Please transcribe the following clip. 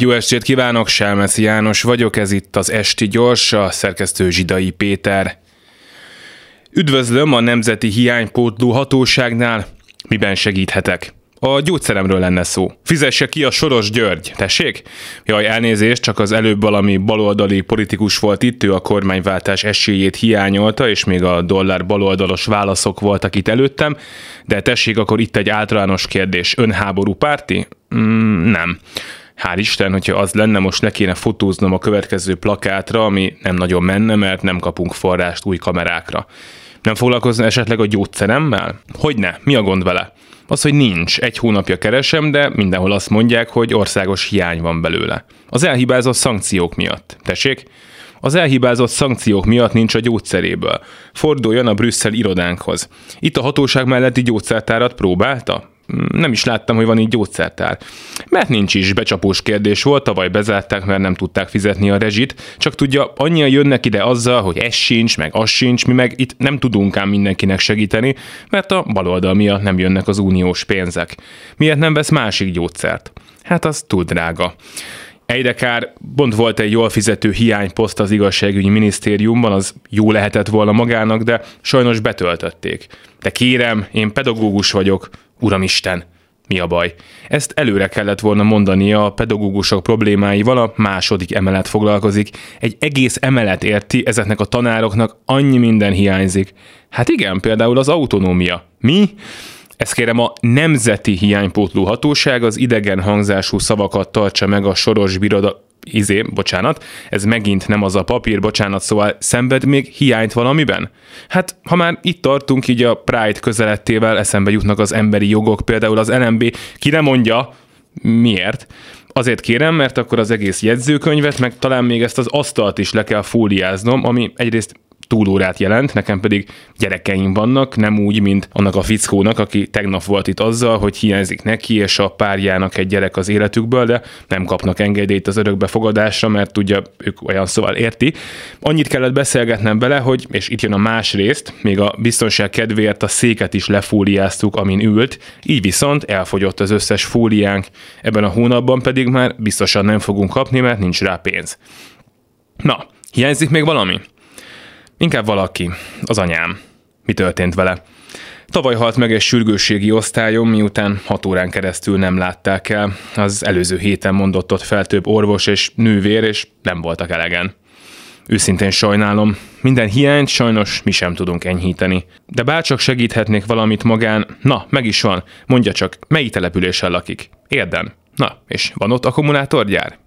Jó estét kívánok, Selmeci János vagyok, ez itt az Esti Gyors, a szerkesztő Zsidai Péter. Üdvözlöm a Nemzeti Hiánypótló Hatóságnál, miben segíthetek? A gyógyszeremről lenne szó. Fizesse ki a Soros György, tessék? Jaj, elnézést, csak az előbb valami baloldali politikus volt itt, ő a kormányváltás esélyét hiányolta, és még a dollár baloldalos válaszok voltak itt előttem, de tessék, akkor itt egy általános kérdés. Ön háború párti? Mm, nem hál' Isten, hogyha az lenne, most ne kéne fotóznom a következő plakátra, ami nem nagyon menne, mert nem kapunk forrást új kamerákra. Nem foglalkozna esetleg a gyógyszeremmel? Hogyne? Mi a gond vele? Az, hogy nincs. Egy hónapja keresem, de mindenhol azt mondják, hogy országos hiány van belőle. Az elhibázott szankciók miatt. Tessék? Az elhibázott szankciók miatt nincs a gyógyszeréből. Forduljon a Brüsszel irodánkhoz. Itt a hatóság melletti gyógyszertárat próbálta? Nem is láttam, hogy van így gyógyszertár. Mert nincs is, becsapós kérdés volt, tavaly bezárták, mert nem tudták fizetni a rezsit, csak tudja, annyian jönnek ide azzal, hogy ez sincs, meg az sincs, mi meg itt nem tudunk ám mindenkinek segíteni, mert a baloldal miatt nem jönnek az uniós pénzek. Miért nem vesz másik gyógyszert? Hát az túl drága. Eidekár pont volt egy jól fizető hiányposzt az igazságügyi minisztériumban, az jó lehetett volna magának, de sajnos betöltötték. De kérem, én pedagógus vagyok, Uramisten, mi a baj? Ezt előre kellett volna mondania a pedagógusok problémáival, a második emelet foglalkozik. Egy egész emelet érti, ezeknek a tanároknak annyi minden hiányzik. Hát igen, például az autonómia. Mi? Ezt kérem a Nemzeti Hiánypótló Hatóság az idegen hangzású szavakat tartsa meg a soros biroda, izé, bocsánat, ez megint nem az a papír, bocsánat, szóval szenved még hiányt valamiben? Hát, ha már itt tartunk, így a Pride közelettével eszembe jutnak az emberi jogok, például az LMB, ki nem mondja, miért? Azért kérem, mert akkor az egész jegyzőkönyvet, meg talán még ezt az asztalt is le kell fóliáznom, ami egyrészt túlórát jelent, nekem pedig gyerekeim vannak, nem úgy, mint annak a fickónak, aki tegnap volt itt azzal, hogy hiányzik neki és a párjának egy gyerek az életükből, de nem kapnak engedélyt az örökbefogadásra, mert tudja, ők olyan szóval érti. Annyit kellett beszélgetnem bele, hogy, és itt jön a más részt, még a biztonság kedvéért a széket is lefóliáztuk, amin ült, így viszont elfogyott az összes fóliánk, ebben a hónapban pedig már biztosan nem fogunk kapni, mert nincs rá pénz. Na, hiányzik még valami? Inkább valaki, az anyám. Mi történt vele? Tavaly halt meg egy sürgősségi osztályom, miután hat órán keresztül nem látták el. Az előző héten mondott ott fel több orvos és nővér, és nem voltak elegen. Őszintén sajnálom, minden hiányt sajnos mi sem tudunk enyhíteni. De bárcsak segíthetnék valamit magán, na, meg is van, mondja csak, melyik településen lakik? Érden. Na, és van ott akkumulátorgyár?